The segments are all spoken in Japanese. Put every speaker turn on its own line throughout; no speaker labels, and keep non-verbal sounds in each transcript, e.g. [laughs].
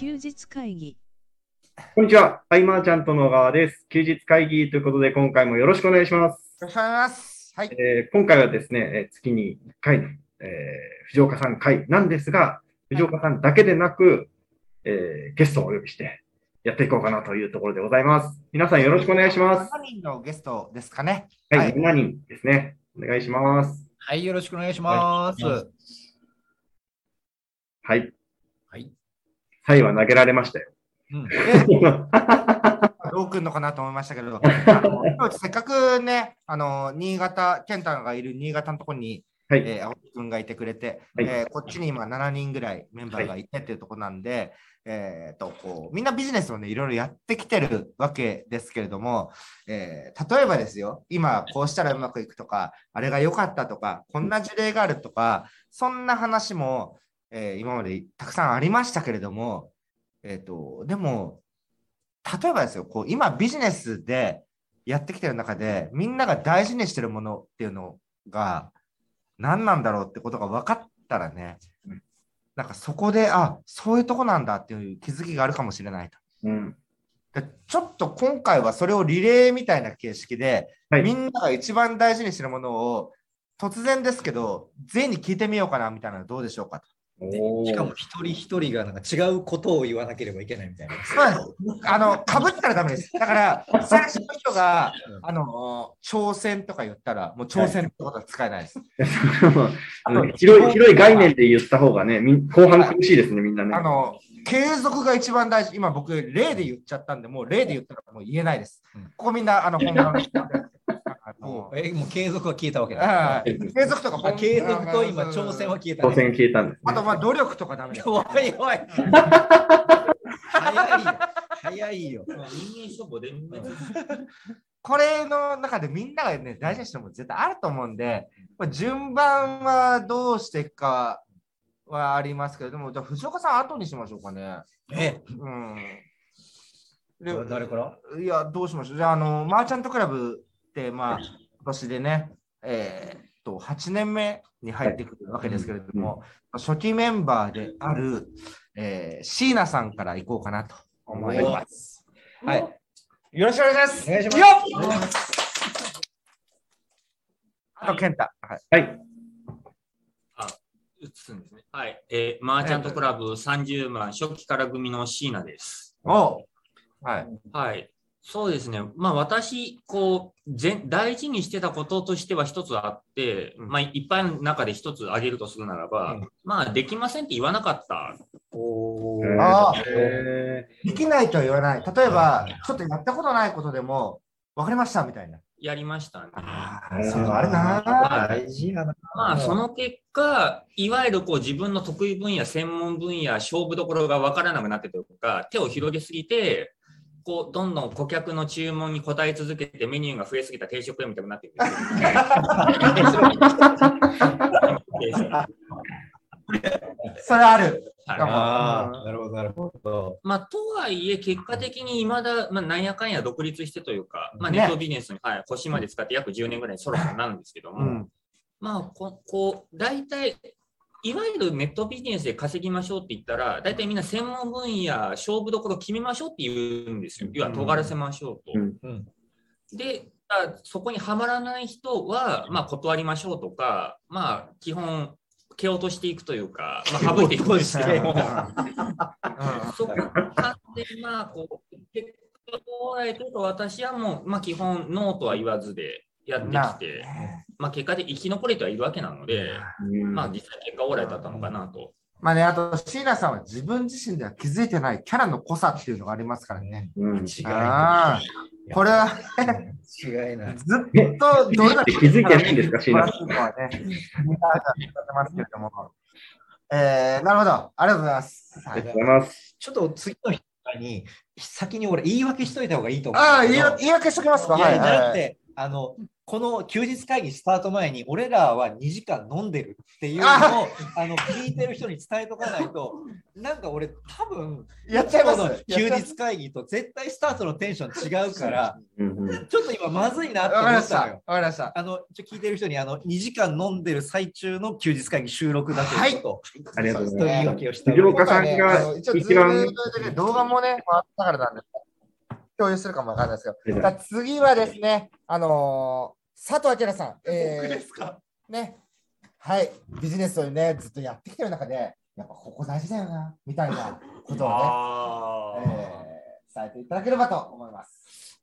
休日会議
こんにちは。アイマーちゃんと野川です。休日会議ということで、今回もよろしくお願いします。
よろしくお願いします。はい。
えー今回はですね、えー月に1回の、えー藤岡さん会なんですが、藤岡さんだけでなく、えーゲストをお呼びしてやっていこうかなというところでございます。皆さんよろしくお願いします。
7人のゲストですかね。
はい、7人ですね。お願いします。
はい、よろしくお願いします。
ははい。
はい。
サイは投げられましたよ。
うん、
どうくんのかなと思い。ましたけど、せっかくね、あの、新潟、健太がい。る新潟のところに、
はい。
えー、青木くんがい。てくれて、
はい。
えーこっちに今7人ぐらい。メンバーがい。てってい。うところなんで、えーとこうみんなビジネスをねい。ろい。ろやってきてるわけですけれども、えー例えばですよ今こうしたらうまくい。くとかあれが良かったとかこんな事例があるとかそんな話も、えー今までたくさんありましたけれども、えー、とでも例えばですよこう今ビジネスでやってきてる中でみんなが大事にしてるものっていうのが何なんだろうってことが分かったらね、
うん
なんかそこで、あそういうとこなんだっていう気づきがあるかもしれないと。
うん。
でちょっと今回はそれをリレーみたいな形式で、
はい
みんなが一番大事にしてるものを突然ですけど、全員に聞いてみようかなみたいなのどうでしょうかと。
しかも一人一人がなんか違うことを言わなければいけないみたいな。
そうですあの、かぶったらダメです。だから、最初の人が、あの、挑戦とか言ったら、もう挑戦ってことは使えないです。
あの広い、広い概念で言った方がね、みん後半苦しいですね、みんなね。
あの、継続が一番大事。今僕、例で言っちゃったんで、もう例で言ったらもう言えないです。
うん
ここみんな、あの、本物の人あの
え、もう継続は消えたわけだ。
継続とか
あ継続と今、挑戦は消えた、
当選消えたんです、ね。
あと、まあ、努力とかダメです。[laughs]
おいおい。[laughs] 早いよ。早いよ。
これの中でみんながね、大事にしてるもの絶対あると思うんで、まあ、順番はどうしていくかはありますけれども、じゃあ藤岡さん後にしましょうかね。
え、
うん。で
誰から？
いや、どうしましょう。じゃあ、あの、マーチャントクラブって、まあ、今年でね、えーっと、8年目に入ってくるわけですけれども、初期メンバーである、えー、椎名さんから行こうかなと思います。はい。よろしくお願いします。
お願いします
よっあと、健太。はい。
はい。
映すんですね。はい。えーマーチャントクラブ30万初期から組の椎名です。
おうはい。
はい。そうですね。まあ私、こう、全大事にしてたこととしては一つあって、
うん
まあいっぱいの中で一つ挙げるとするならば、
うん
まあできませんって言わなかった。
お
ー
あ
え
できないとは言わない。例えば、ちょっとやったことないことでも、わかりましたみたいな。
やりましたね。
あそれはあるな。
大事やな。
まあ、その結果、いわゆるこう自分の得意分野、専門分野、勝負どころが分からなくなってというか、手を広げすぎて、こうどんどん顧客の注文に応え続けてメニューが増えすぎた定食屋みたいになっていく。[laughs]
それある。
はい
ああ、なるほど、なるほど。
まあ、とはいえ、結果的に未だ、まあ、なんやかんや独立してというか、まあ、
ね
ネットビジネスに、はい、腰まで使って約10年ぐらいにそろそろなるんですけども、
うん。
まあ、ここう、大体、いわゆるネットビジネスで稼ぎましょうって言ったら、大体みんな専門分野、勝負どころ決めましょうって言うんですよ。要は、尖らせましょうと。
うん。
うん。
で、あそこにはまらない人は、まあ、断りましょうとか、まあ、基本、蹴落としていくというか、まあ、省いていくんですけども、[laughs] そこかで、まあ、こう、結果を捉えてると、私はもう、まあ、基本、ノーとは言わずでやってきて、まあ、結果で生き残れてはいるわけなので、
うん
まあ、実際結果オーライだったのかなと。
まあね、あと、椎名さんは自分自身では気づいてないキャラの濃さっていうのがありますからね。
うん
違い
ああ、これは
違いない。[laughs]
ずっとどれだけ
気づいてないんですか椎名さ
ん。はね、みんなが使ってますけれども。えー、なるほど。ありがとうございます。はい
ありがとうございます。
ちょっと次の人に、先に俺言い訳しといた方がいいと思う。
ああ、言い訳しときますかはい。
じゃなくて、あの、この休日会議スタート前に、俺らは2時間飲んでるっていうのをあの聞いてる人に伝えとかないと、なんか俺、多分
やっちゃいます
の休日会議と絶対スタートのテンション違うから、ちょっと今まずいなって
わかりました。
思ったのよ。
わかりました。
あの、ちょ聞いてる人に、あの、2時間飲んでる最中の休日会議収録だということ
ありがとうござい
と
ます。
言い訳をした
藤岡さんが
動画もね、回ったからなんで、共有するかもわかんないですけど、次はですね、あのー佐藤明さん、えー、ね、はい、ビジネスをね、ずっとやってきてる中で、やっぱここ大事だよな、みたいなことをね、えー、伝えていただければと思います。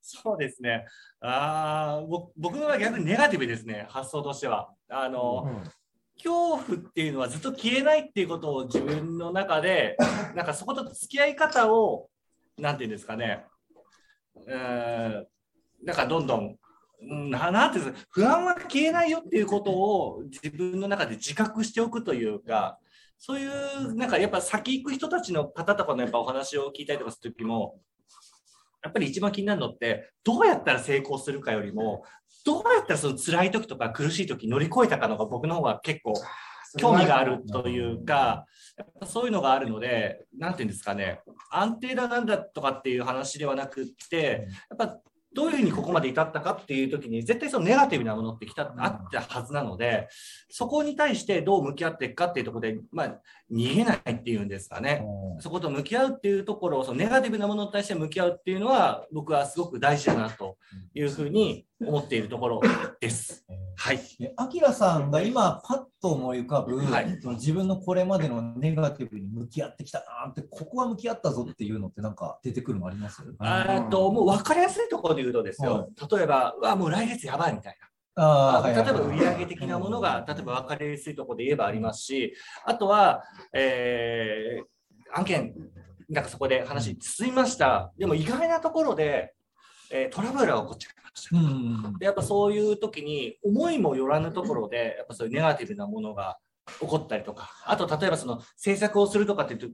そうですね。あ僕の場合逆にネガティブですね、発想としては。あの、
うん。
恐怖っていうのはずっと消えないっていうことを自分の中で、なんかそこと付き合い方を、なんていうんですかね、うー、なんかどんどん、んなんていうんですか、不安は消えないよっていうことを自分の中で自覚しておくというか、そういう、なんかやっぱ先行く人たちの方とかのやっぱお話を聞いたりとかするときも、やっぱり一番気になるのって、どうやったら成功するかよりも、どうやったらその辛い時とか苦しい時乗り越えたかのが僕の方が結構興味があるというか、やっぱそういうのがあるので、なんていうんですかね、安定だなんだとかっていう話ではなくって、やっぱどういうふうにここまで至ったかっていう時に、絶対そのネガティブなものってきた、あったはずなので、そこに対してどう向き合っていくかっていうところで、まあ、逃げないっていうんですかね。そこと向き合うっていうところを、そのネガティブなものに対して向き合うっていうのは、僕はすごく大事だなというふうに思っているところです。はい。
ねアキラさんが今パッと思い浮かぶ、
はい
自分のこれまでのネガティブに向き合ってきたなって、ここは向き合ったぞっていうのってなんか出てくるのあります？
えっと、もう分かりやすいところで言うとですよ、例えば、うわ、もう来月やばいみたいな。
あー
例えば
はいはい
売上的なものが、例えば分かりやすいところで言えばありますし、あとは、えー案件、なんかそこで話進みました。でも意外なところで、えートラブルが起こっちゃいました。
うん
でやっぱそういう時に思いもよらぬところでやっぱそういうネガティブなものが起こったりとか。あと例えばその制作をするとかっていう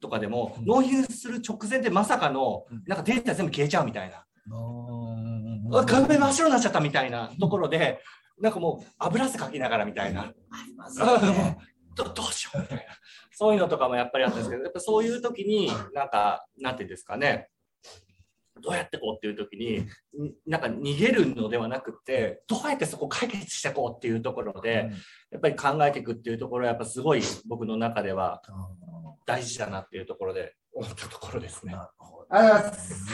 とかでも納品する直前でまさかのなんかデータ全部消えちゃうみたいな。
うん
うわ壁真っ白になっちゃったみたいなところでなんかもう油汗かきながらみたいな。あもうどどうしようみたいな。そういうのとかもやっぱりあったんですけどやっぱそういう時になんかなんていうんですかねどうやってこうっていう時にんなんか逃げるのではなくてどうやってそこを解決していこうっていうところでやっぱり考えていくっていうところはやっぱすごい僕の中では大事だなっていうところで思ったところですね。
ありがとう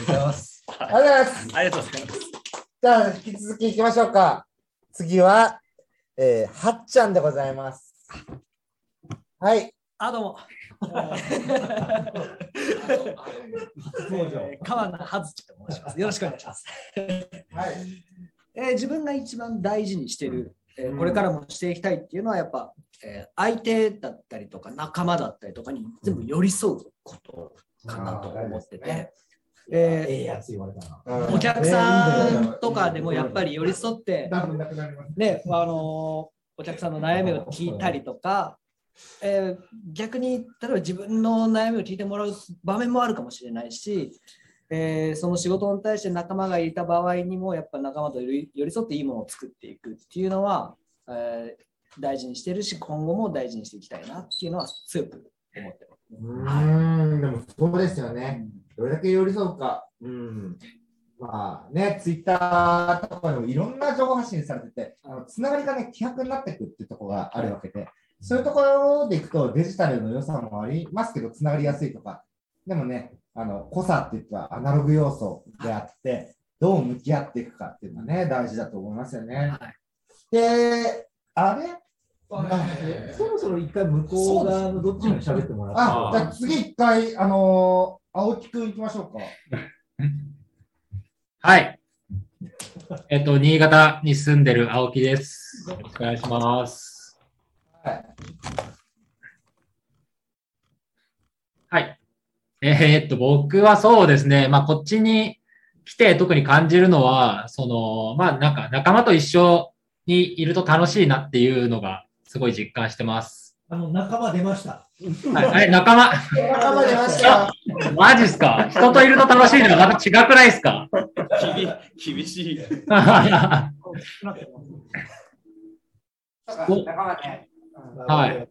ございます。
ありがとうございます。
ありがとうございます。
ありがとうございます。
じゃあ、引き続き行きましょうか。次は、えー、はっちゃんでございます。はい。
あ、どうも。えー川名葉月と申します。よろしくお願いします。[laughs]
はい。
えー自分が一番大事にしてる、えーこれからもしていきたいっていうのはやっぱ、えー相手だったりとか仲間だったりとかに全部寄り添うことかなと思ってて、えー
ええやつ言われたな。
お客さんとかでもやっぱり寄り添って、
多分なくなります。
ね、あのお客さんの悩みを聞いたりとか、えー逆に例えば自分の悩みを聞いてもらう場面もあるかもしれないし、えーその仕事に対して仲間がいた場合にもやっぱ仲間と寄り添っていいものを作っていくっていうのは、えー大事にしてるし今後も大事にしていきたいなっていうのは強く思ってます。
うーん、でもそうですよね。どれだけ寄り添うか。うん。まあね、ツイッターとかでもいろんな情報発信されてて、あのつながりがね、希薄になっていくっていうところがあるわけで、そういうところでいくとデジタルの良さもありますけど、つながりやすいとか、でもね、あの、濃さって言ったらアナログ要素であって、どう向き合っていくかっていうのはね、大事だと思いますよね。
はい
で、あれ？
そろそろ一回向こう側のどっちかに喋ってもらって。
あ、じゃあ次一回、あのー青木くん行きましょうか。[laughs]
はい。えっと、新潟に住んでる青木です。よろしくお願いします。
はい。
はい。えーっと、僕はそうですね、まあ、こっちに来て特に感じるのは、その、まあ、なんか仲間と一緒にいると楽しいなっていうのがすごい実感してます。
あの仲間出ました。
はい、はい仲間？
仲間出ました。[laughs]
マジっすか？人といると楽しいのはまた違くないですか？
厳厳しい。[laughs]
仲間ね。
はい。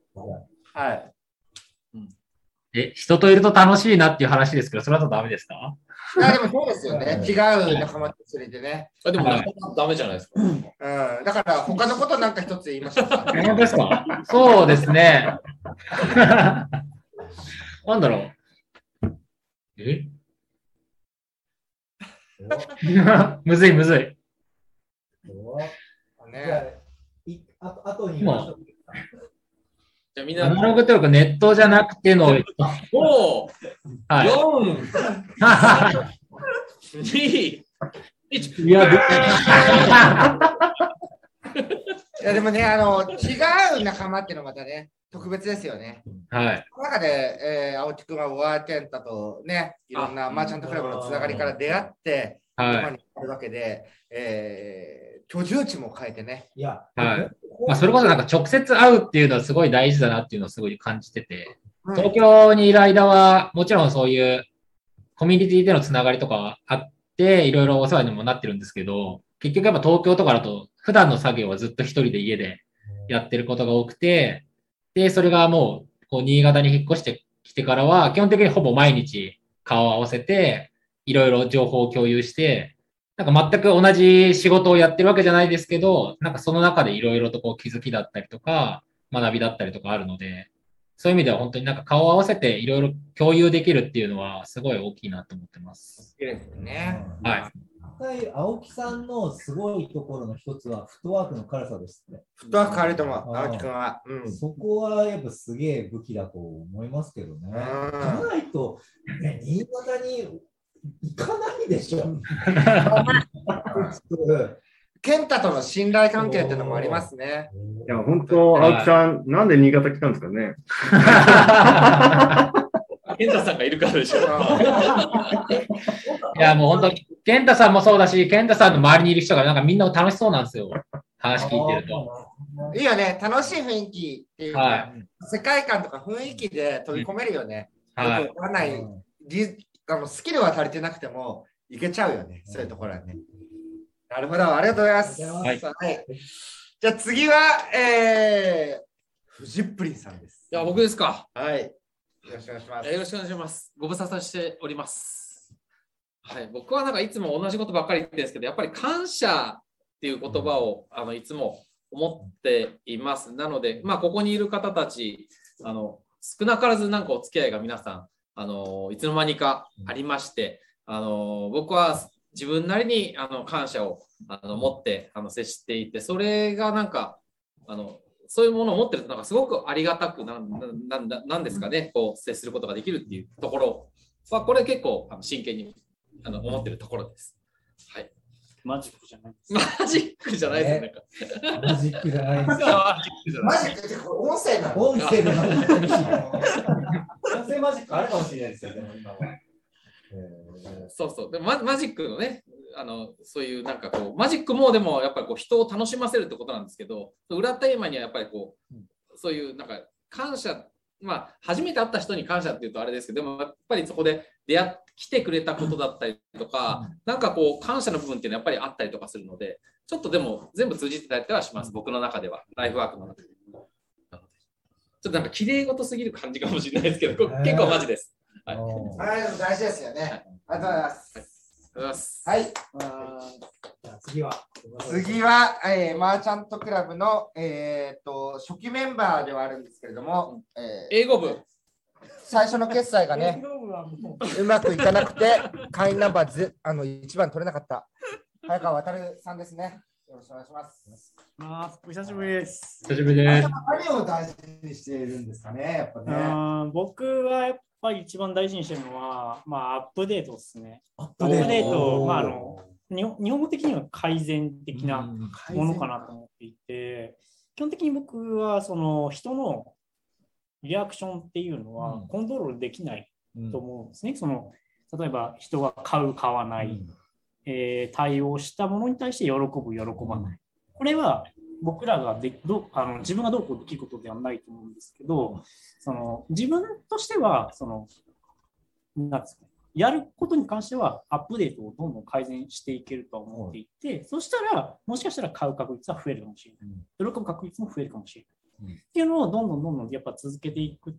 はい。
え、人といると楽しいなっていう話ですけど、それだとダメですか？
いや、でもそうですよね。違う仲間と連れてね。
あでも、なかなかダメじゃないですか。
うん。だから、他のことなんか一つ言いましょうか。
本当ですか？そうですね。[laughs] なんだろう。え？むずいむずい。
ね。
いあと後に言いましょう
じゃあみん
アナ
な、
ログというかネットじゃなくての、
5、
は
4、2、1。
い。いや、で
いや、でもね、あの、違う仲間っていうのはまたね、特別ですよね。
はい。
その中で、えー、青木くんはワーケンタとね、いろんなマーチャントクラブのつながりから出会って、
はい。
今にあるわけで、えー、居住地も変えてね。
いや、
はい。まあ、それこそなんか直接会うっていうのはすごい大事だなっていうのをすごい感じてて、
うん
東京にいる間は、もちろんそういうコミュニティでのつながりとかはあって、いろいろお世話にもなってるんですけど、結局やっぱ東京とかだと、普段の作業はずっと一人で家でやってることが多くて、で、それがもう、こう、新潟に引っ越してきてからは、基本的にほぼ毎日顔を合わせて、いろいろ情報を共有して、なんか全く同じ仕事をやってるわけじゃないですけど、なんかその中でいろいろとこう気づきだったりとか、学びだったりとかあるので、そういう意味では本当になんか顔を合わせていろいろ共有できるっていうのはすごい大きいなと思ってます。
いいですよね。
はい。
対青木さんのすごいところの一つはフットワークの軽さですね。
フットワーク変わると思う、青木くんは。うん。
そこはやっぱすげえ武器だと思いますけどね。じゃないと、ね、新潟に行かないでしょ。[laughs]
健太との信頼関係っていうのもありますね。
いや、本当、青木さん、なんで新潟来たんですかね？[laughs]
健太さんがいるからでしょ。
いや、もう本当、健太さんもそうだし、健太さんの周りにいる人がなんかみんな楽しそうなんですよ。話聞いてると。
いいよね、楽しい雰囲気っていうか、
は
世界観とか雰囲気で飛び込めるよね。
はい。
よくわからないリあのスキルは足りてなくてもいけちゃうよね、そういうところはね。なるほど、ありがとうございます。
はい
はいじゃあ次は、えー、フジップリンさんです。
いや、僕ですか。
はい。よろしくお願いします。
よろしくお願いします。ご無沙汰しております。はい、僕はなんかいつも同じことばっかり言ってるんですけど、やっぱり感謝っていう言葉をあのいつも思っています。なので、まあ、ここにいる方たち、あの少なからずなんかお付き合いが皆さん、あのいつの間にかありまして、あの僕は自分なりにあの感謝をあの持ってあの接していて、それがなんか、あのそういうものを持ってるとなんかすごくありがたくなんなんなんなんですかね、こう接することができるっていうところは、これ結構あの真剣にあの思ってるところです。はい。
マジックじゃないです。
マジックじゃないですね。なんか [laughs]
マジックじゃないです。
マジックじゃない
マジックって音声なの？
音声でなんか
男性マジックあるかもしれないですよ、でも今は。
そうそう。でもママジックのね、あのそういうなんかこう、マジックもでもやっぱりこう人を楽しませるってことなんですけど、裏テーマにはやっぱりこう、そういうなんか感謝、まあ、初めて会った人に感謝っていうとあれですけど、でもやっぱりそこで出会っ来てくれたことだったりとか、なんかこう、感謝の部分っていうのはやっぱりあったりとかするので、ちょっとでも全部通じてたりはします、僕の中では、ライフワークの中で。ちょっとなんか綺麗事すぎる感じかもしれないですけど、こ結構マジです。はい。
大事ですよね。ありがとうございます。
ございます。
はい。
じゃあ次は。
次は、えー、マーチャントクラブの、えー、と初期メンバーではあるんですけれども、えー
英語部。
最初の決済がね、うまくいかなくて、会員ナンバーぜあの1番取れなかった、早川渉さんですね。よろしくお願いします。
あーお久しぶりです。
久しぶりです。
何を大事にしているんですかね、やっぱね。
僕はやっぱり一番大事にしてるのは、まあ、アップデートですね。
アッ
プデート、まあ、あの日本日本語的には改善的なものかなと思っていて、基本的に僕はその人のリアクションっていうのは
うん
コントロールできない
うん
と思うんですね。その例えば人が買う、買わない、えー対応したものに対して喜ぶ、喜ばない。これは僕らがでどあの自分がどうこうできることではないと思うんですけど、その自分としてはそのなんですかねやることに関してはアップデートをどんどん改善していけるとは思っていて、そしたらもしかしたら買う確率は増えるかもしれない。喜ぶ確率も増えるかもしれない。っていうのをどんどんどんどんやっぱ続けていくっ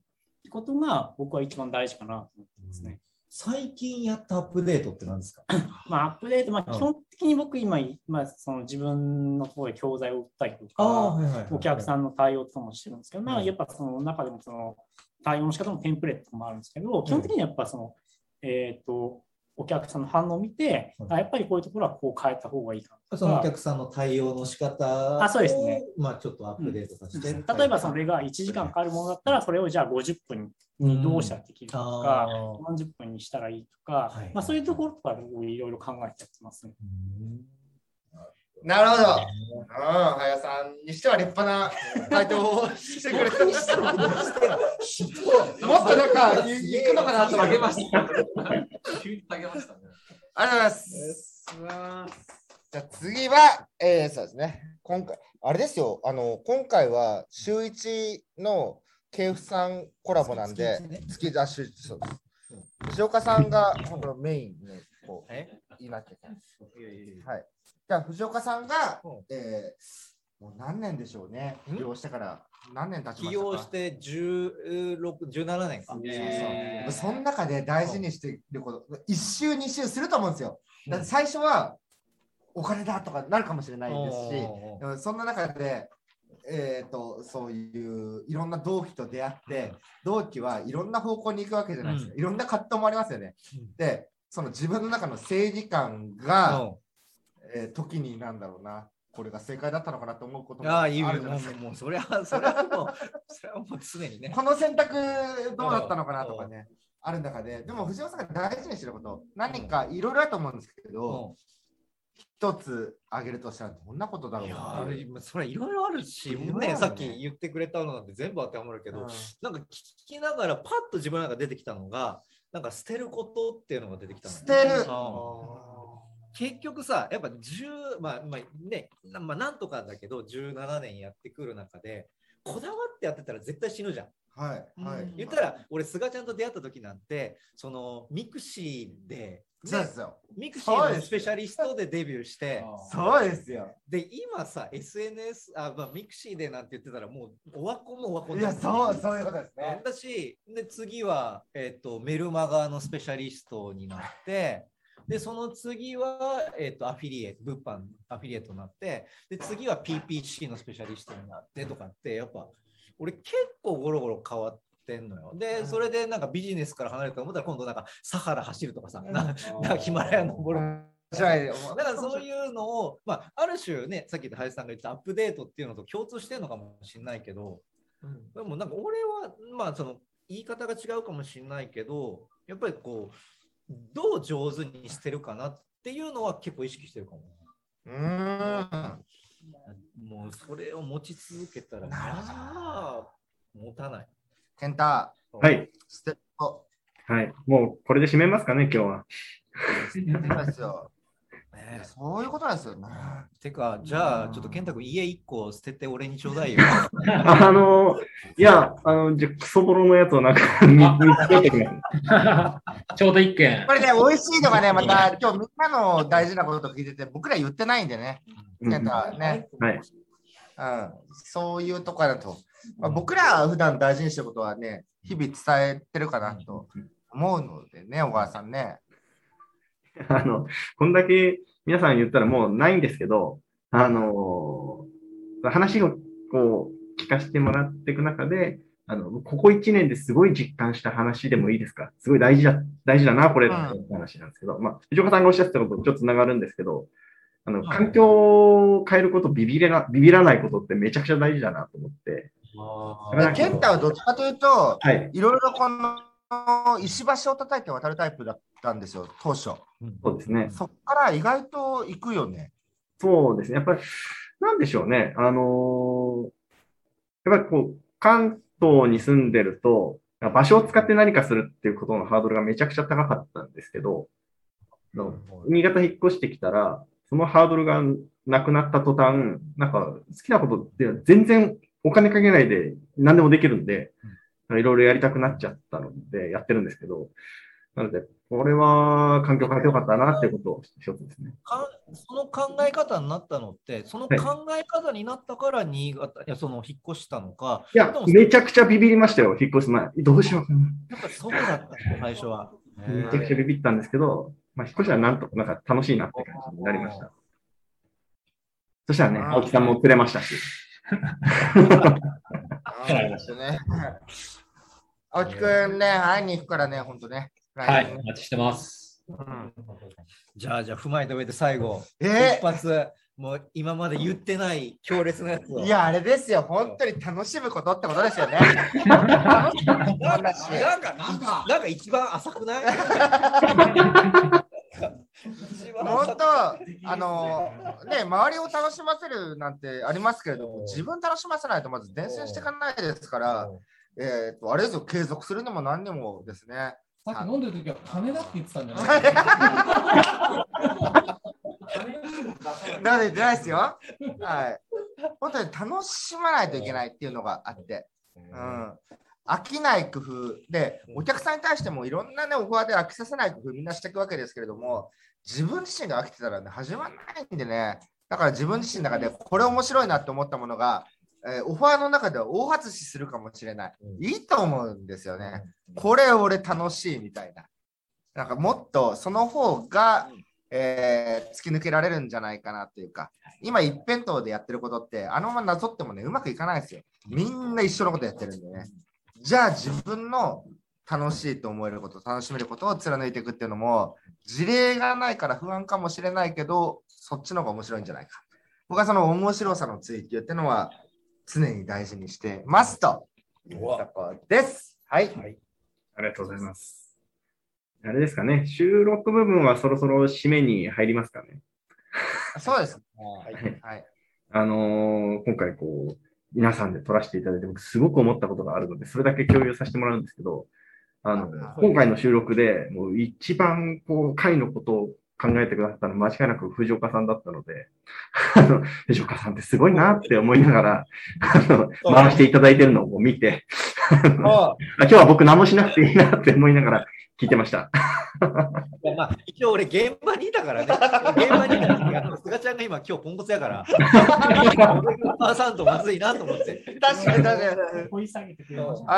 てことが僕は一番大事かなと思ってますね。
最近やったアップデートって何ですか？[coughs]
まあ、アップデート、まあ、
うん。
基本的に僕今、まあ、その自分のところで教材を売ったりとか。お客さんの対応とかもしてるんですけど、まあ、
うん
やっぱその中でもその対応の仕方のテンプレートもあるんですけど、基本的にはやっぱその、えっ、と、お客さんの反応を見て、
うん。
あやっぱりこういうところはこう変えた方がいいかなと
そのお
か、
客さんの対応の仕方を
あそうですね。
まあちょっとアップデートさせて。
例えばそれが1時間かかるものだったら、それをじゃあ50分にどうしたらできるかとか、
あ
40分にしたらいいとか、
はい
まあ、そういうところとかいろいろ考えてやってますね。
なるほど。うん、林さんにしては立派な回答をしてくれてました。[laughs] もっとなんか行くのかなと思って
下げました。急に下げましたね。
ありがとうございます。じゃあ次は、えー、そうですね。今回、あれですよ、あの、今回は週一の系譜さんコラボなんで、月出し、そうです。藤岡さんがこのメインにこう言いなきゃいけない。はい。じゃあ藤岡さんが、えー、もう何年でしょうね。起業してから何年経ちま
起
したか？
業して16、17年か。
そうその中で大事にしていること、一周、二周すると思うんですよ。だって最初はお金だとかなるかもしれないですし、そんな中で、えー、とそういういろんな同期と出会って、同期はいろんな方向に行くわけじゃないですか。いろんな葛藤もありますよね。で、その自分の中の正義感が、えー時になんだろうな、これが正解だったのかなと思うこともあ。るじゃないですか。
もう、それは、それはもう、それはもう常にね。
この選択どうだったのかなとかね、ある中で、でも藤尾さんが大事にしてること、何かいろいろあると思うんですけど、一つ挙げるとしたらどんなことだろう？
いやそれいろいろあるし、
ね。
ね、さっき言ってくれたのなんて全部当てはまるけど、
うん。
なんか聞きながらパッと自分の中で出てきたのが、なんか捨てることっていうのが出てきたの、
捨てる。
うん結局さ、やっぱ10、まあ、まあね、なまあ、なんとかだけど、17年やってくる中で、こだわってやってたら絶対死ぬじゃん。
はい、はい。
言ったら、俺、菅ちゃんと出会った時なんて、そのミクシーで、
そうですよ。
ミクシーのスペシャリストでデビューして、
そうですよ。
で、今さ、SNS、あ、まあ、ミクシーでなんて言ってたら、もう、オワコンもオワコン
いや、そう、そういうことですね。
だし、で、次は、えっ、と、メルマガのスペシャリストになって、で、その次は、えっ、と、アフィリエイト、物販アフィリエイトになって、で、次は PPC のスペシャリストになってとかって、やっぱ、俺結構ゴロゴロ変わってんのよ。で、それでなんかビジネスから離れると思ったら、今度なんかサハラ走るとかさ、んかヒマラヤ登る。だからそういうのを、まあ、ある種ね、さっき林さんが言ったアップデートっていうのと共通してるのかもしれないけど、でもなんか俺は、まあその言い方が違うかもしれないけど、やっぱりこう、どう上手に捨てるかなっていうのは結構意識してるかも。
うん。
もうそれを持ち続けたら、まあ、持たない。
ケンタ、
はい。
捨てるこ
はい。もうこれで締めますかね、今日は。
とですよ。[laughs] そういうことなんですよね。
てか、じゃあ、ちょっと健太君、家1個捨てて俺にちょうだいよ。[laughs]
あの、いや、あの、じゃあクソボロのやつをなんか見見つけてきます。[laughs]
ちょうど一件。
これね、美味しいのがね、また今日みんなの大事なこと聞いてて、僕ら言ってないんでね。ケンタはね。
はい。
うん、そういうとこだと。まあ、僕ら普段大事にしてることはね、日々伝えてるかなと思うのでね、小川さんね。[laughs]
あの、こんだけ皆さん言ったらもうないんですけど、あの話をこう聞かせてもらっていく中で、あの、ここ1年ですごい実感した話でもいいですか？すごい大事だ、大事だな、これ、って話なんですけど、まあ、藤岡さんがおっしゃってたこととちょっとつながるんですけど、あの、環境を変えること、ビビれな、ビビらないことってめちゃくちゃ大事だなと思って。
ケンタはどっちかというと、
はい。
いろいろこの石橋を叩いて渡るタイプだったんですよ、当初。
そうですね。
そこから意外と行くよね。
そうですね。やっぱり、なんでしょうね。あのーやっぱりこう、関東に住んでると、場所を使って何かするっていうことのハードルがめちゃくちゃ高かったんですけど、新潟引っ越してきたら、そのハードルがなくなった途端、なんか好きなことって全然お金かけないで何でもできるんで、いろいろやりたくなっちゃったのでやってるんですけど、なので、これは環境変えてよかったなっていうことを一つですね。
かその考え方になったのって、その考え方になったから新潟、いやその引っ越したのか、
いやめちゃくちゃビビりましたよ、引っ越す前。どうしようかな。
やっぱそうだったんだ、最初は。[laughs]
めちゃくちゃビビったんですけど、まあ、引っ越しはなんとかなんか楽しいなって感じになりました。そしたらね、青木さんも釣れましたし。[laughs]
そうですね。青木くんね、会いに行くからね、ほんとね。
はい、お待ちしてます。
うん。
じゃあ、じゃあ、踏まえた上で最後、
え
一発、もう今まで言ってない強烈なやつを。
いや、あれですよ、本当に楽しむことってことですよね。
なんか、
話
なんか、なんか一番浅くない？
本当、あの、ね、周りを楽しませるなんてありますけれども、自分楽しませないとまず伝染していかないですから、えっと、あれですよ、継続するにも何にもですね。
さっき飲んでる時は金だって言ってたんじゃない？[laughs]
なので、ないですよ。はい。本当に楽しまないといけないっていうのがあって。うん。飽きない工夫で、お客さんに対してもいろんなね、オファーで飽きさせない工夫みんなしていくわけですけれども、自分自身が飽きてたらね、始まらないんでね、だから自分自身の中でこれ面白いなって思ったものが、えーオファーの中では大外しするかもしれない。いいと思うんですよね。これ俺楽しいみたいな。なんかもっとその方が、えー突き抜けられるんじゃないかなっていうか、今一辺倒でやってることって、あのままなぞってもね、うまくいかないですよ。みんな一緒のことやってるんでね。じゃあ自分の楽しいと思えること、楽しめることを貫いていくっていうのも、事例がないから不安かもしれないけど、そっちの方が面白いんじゃないか。僕はその面白さの追求っていうのは常に大事にしてますというところです。はい。
ありがとうございます。あれですかね、収録部分はそろそろ締めに入りますかね。
そうです。
はい
はい。
あのー今回こう、皆さんで撮らせていただいて、僕すごく思ったことがあるので、それだけ共有させてもらうんですけど、あの、今回の収録で、もう一番こう、会のことを考えてくださったのは間違いなく藤岡さんだったので、[laughs] あの、藤岡さんってすごいなって思いながら、[laughs] あの、回していただいてるのを見て、あ [laughs] 今日は僕何もしなくていいなって思いながら聞いてました。
いやまあ、一応俺現場にいたからね。現場にいた時が、菅ちゃんが今今日ポンコツやから、俺がパーサンとまずいなと思って。
確かに確かに。
掘り下げてくれました。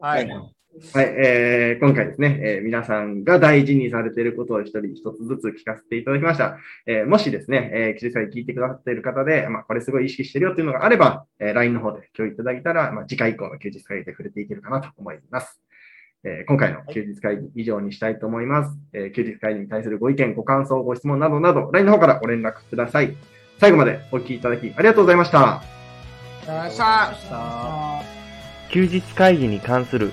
はい。はい。
はい、えー今回ですね、えー皆さんが大事にされていることを一人一つずつ聞かせていただきました。えーもしですね、えー、記事会聞いてくださっている方で、まあ、これすごい意識してるよっていうのがあれば、えー LINE の方で共有いただけたら、まあ、次回以降の休日会で触れていけるかなと思います。えー今回の休日会議以上にしたいと思います。えー休日会議に対するご意見、ご感想、ご質問などなど、LINE の方からご連絡ください。最後までお聞きいただきありがとうございました。
よっしゃ
休日会議に関する